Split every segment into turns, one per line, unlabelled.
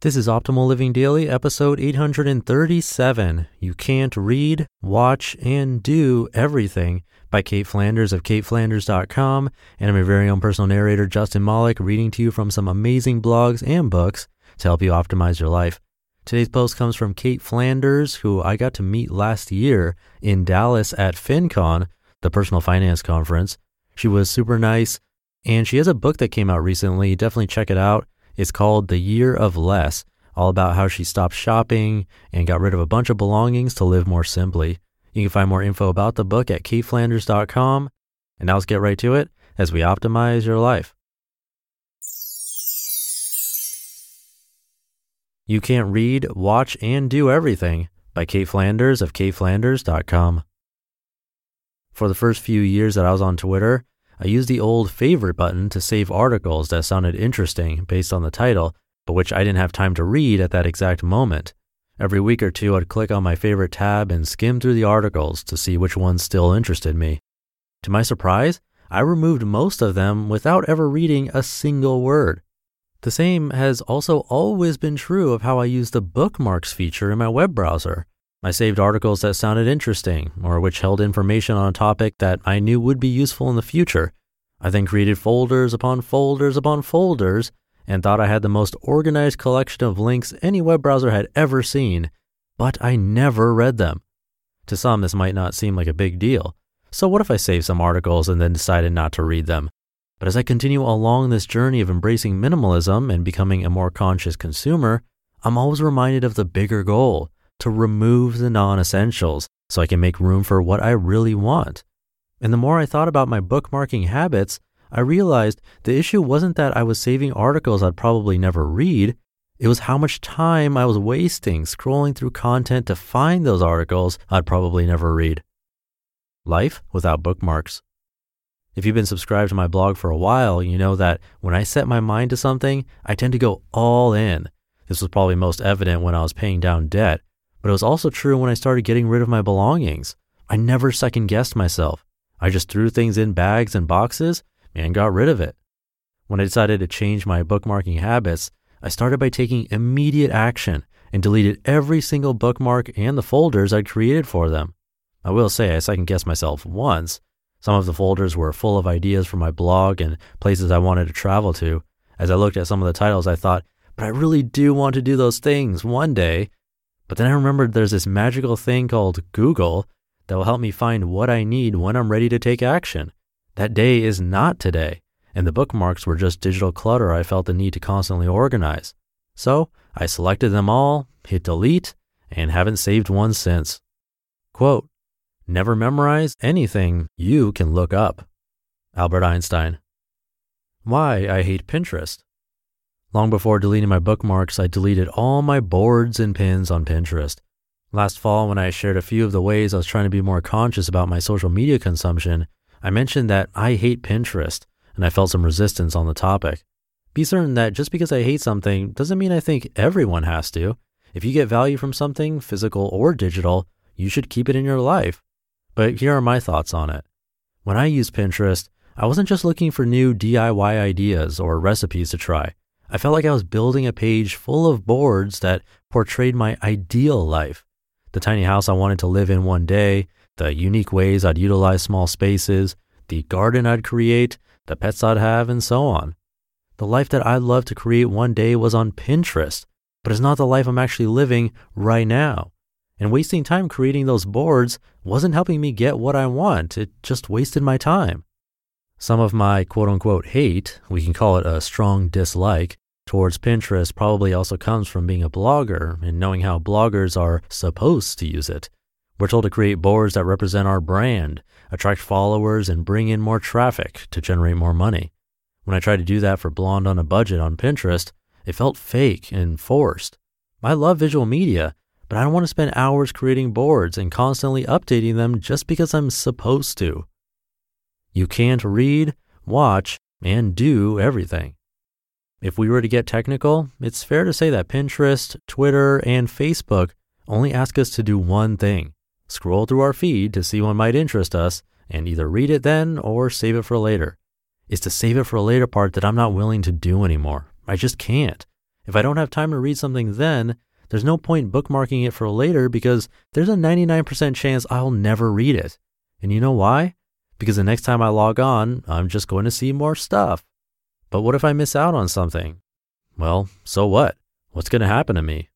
This is Optimal Living Daily, episode 837. You can't read, watch, and do everything by Cait Flanders of caitflanders.com. And I'm your very own personal narrator, Justin Malik, reading to you from some amazing blogs and books to help you optimize your life. Today's post comes from Cait Flanders, who I got to meet last year in Dallas at FinCon, the personal finance conference. She was super nice, and she has a book that came out recently. Definitely check it out. It's called The Year of Less, all about how she stopped shopping and got rid of a bunch of belongings to live more simply. You can find more info about the book at caitflanders.com. And now let's get right to it as we optimize your life. You Can't Read, Watch, and Do Everything by Cait Flanders of caitflanders.com. For the first few years that I was on Twitter, I used the old favorite button to save articles that sounded interesting based on the title, but which I didn't have time to read at that exact moment. Every week or two, I'd click on my favorite tab and skim through the articles to see which ones still interested me. To my surprise, I removed most of them without ever reading a single word. The same has also always been true of how I use the bookmarks feature in my web browser. I saved articles that sounded interesting or which held information on a topic that I knew would be useful in the future. I then created folders upon folders upon folders and thought I had the most organized collection of links any web browser had ever seen, but I never read them. To some, this might not seem like a big deal. So, what if I saved some articles and then decided not to read them? But as I continue along this journey of embracing minimalism and becoming a more conscious consumer, I'm always reminded of the bigger goal to remove the non essentials so I can make room for what I really want. And the more I thought about my bookmarking habits, I realized the issue wasn't that I was saving articles I'd probably never read. It was how much time I was wasting scrolling through content to find those articles I'd probably never read. Life without bookmarks. If you've been subscribed to my blog for a while, you know that when I set my mind to something, I tend to go all in. This was probably most evident when I was paying down debt, but it was also true when I started getting rid of my belongings. I never second guessed myself. I just threw things in bags and boxes and got rid of it. When I decided to change my bookmarking habits, I started by taking immediate action and deleted every single bookmark and the folders I'd created for them. I will say I second guessed myself once. Some of the folders were full of ideas for my blog and places I wanted to travel to. As I looked at some of the titles, I thought, but I really do want to do those things one day. But then I remembered there's this magical thing called Google that will help me find what I need when I'm ready to take action. That day is not today, and the bookmarks were just digital clutter I felt the need to constantly organize. So I selected them all, hit delete, and haven't saved one since. Quote, Never memorize anything you can look up. Albert Einstein. Why I hate Pinterest. Long before deleting my bookmarks, I deleted all my boards and pins on Pinterest. Last fall, when I shared a few of the ways I was trying to be more conscious about my social media consumption, I mentioned that I hate Pinterest, and I felt some resistance on the topic. Be certain that just because I hate something doesn't mean I think everyone has to. If you get value from something, physical or digital, you should keep it in your life. But here are my thoughts on it. When I used Pinterest, I wasn't just looking for new DIY ideas or recipes to try. I felt like I was building a page full of boards that portrayed my ideal life. The tiny house I wanted to live in one day, the unique ways I'd utilize small spaces, the garden I'd create, the pets I'd have, and so on. The life that I'd love to create one day was on Pinterest, but it's not the life I'm actually living right now. And wasting time creating those boards wasn't helping me get what I want. It just wasted my time. Some of my quote unquote hate, we can call it a strong dislike, towards Pinterest probably also comes from being a blogger and knowing how bloggers are supposed to use it. We're told to create boards that represent our brand, attract followers, and bring in more traffic to generate more money. When I tried to do that for Blonde on a Budget on Pinterest, it felt fake and forced. I love visual media, but I don't want to spend hours creating boards and constantly updating them just because I'm supposed to. You can't read, watch, and do everything. If we were to get technical, it's fair to say that Pinterest, Twitter, and Facebook only ask us to do one thing scroll through our feed to see what might interest us and either read it then or save it for later. It's to save it for a later part that I'm not willing to do anymore. I just can't. If I don't have time to read something then, there's no point bookmarking it for later because there's a 99% chance I'll never read it. And you know why? Because the next time I log on, I'm just going to see more stuff. But what if I miss out on something? Well, so what? What's going to happen to me?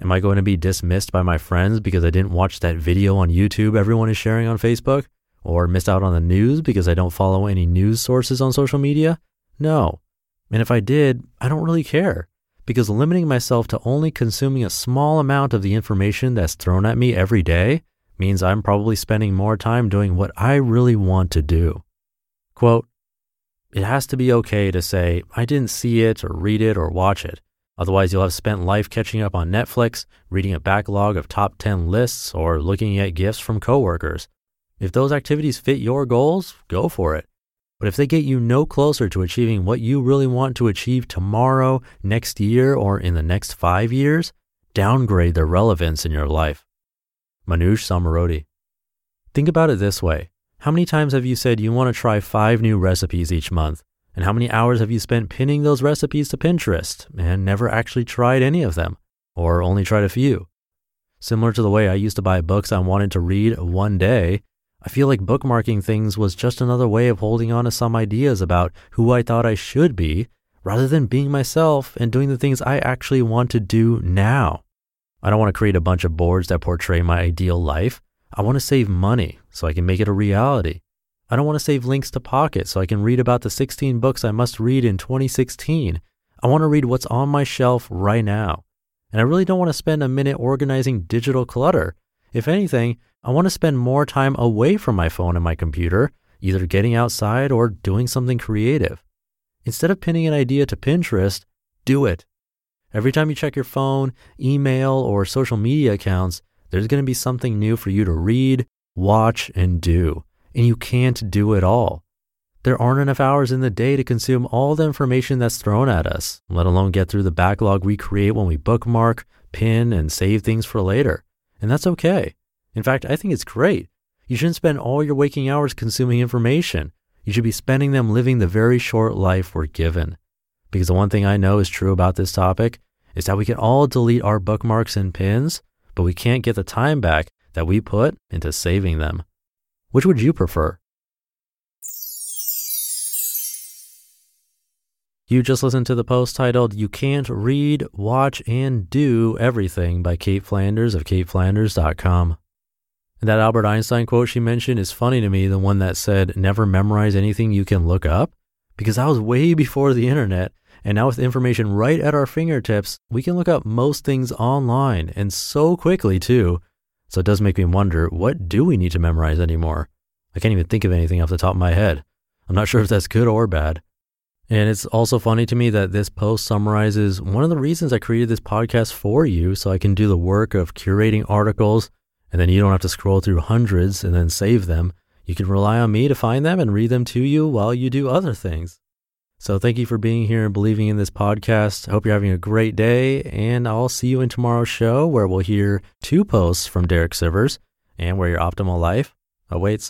Am I going to be dismissed by my friends because I didn't watch that video on YouTube everyone is sharing on Facebook? Or miss out on the news because I don't follow any news sources on social media? No. And if I did, I don't really care because limiting myself to only consuming a small amount of the information that's thrown at me every day means I'm probably spending more time doing what I really want to do. Quote, it has to be okay to say, I didn't see it or read it or watch it. Otherwise, you'll have spent life catching up on Netflix, reading a backlog of top 10 lists, or looking at gifts from coworkers. If those activities fit your goals, go for it. But if they get you no closer to achieving what you really want to achieve tomorrow, next year, or in the next five years, downgrade their relevance in your life. Manoush Zomorodi. Think about it this way. How many times have you said you want to try five new recipes each month? And how many hours have you spent pinning those recipes to Pinterest and never actually tried any of them, or only tried a few? Similar to the way I used to buy books I wanted to read one day, I feel like bookmarking things was just another way of holding on to some ideas about who I thought I should be, rather than being myself and doing the things I actually want to do now. I don't want to create a bunch of boards that portray my ideal life. I want to save money so I can make it a reality. I don't want to save links to Pocket so I can read about the 16 books I must read in 2016. I want to read what's on my shelf right now. And I really don't want to spend a minute organizing digital clutter. If anything, I want to spend more time away from my phone and my computer, either getting outside or doing something creative. Instead of pinning an idea to Pinterest, do it. Every time you check your phone, email, or social media accounts, there's going to be something new for you to read, watch, and do and you can't do it all. There aren't enough hours in the day to consume all the information that's thrown at us, let alone get through the backlog we create when we bookmark, pin, and save things for later. And that's okay. In fact, I think it's great. You shouldn't spend all your waking hours consuming information. You should be spending them living the very short life we're given. Because the one thing I know is true about this topic is that we can all delete our bookmarks and pins, but we can't get the time back that we put into saving them. Which would you prefer? You just listened to the post titled You Can't Read, Watch, and Do Everything by Cait Flanders of caitflanders.com. And that Albert Einstein quote she mentioned is funny to me, the one that said, Never memorize anything you can look up, because that was way before the internet. And now, with information right at our fingertips, we can look up most things online and so quickly, too. So it does make me wonder what do we need to memorize anymore? I can't even think of anything off the top of my head. I'm not sure if that's good or bad. And it's also funny to me that this post summarizes one of the reasons I created this podcast for you so I can do the work of curating articles and then you don't have to scroll through hundreds and then save them. You can rely on me to find them and read them to you while you do other things. So thank you for being here and believing in this podcast. I hope you're having a great day, and I'll see you in tomorrow's show where we'll hear two posts from Derek Sivers and where your optimal life awaits.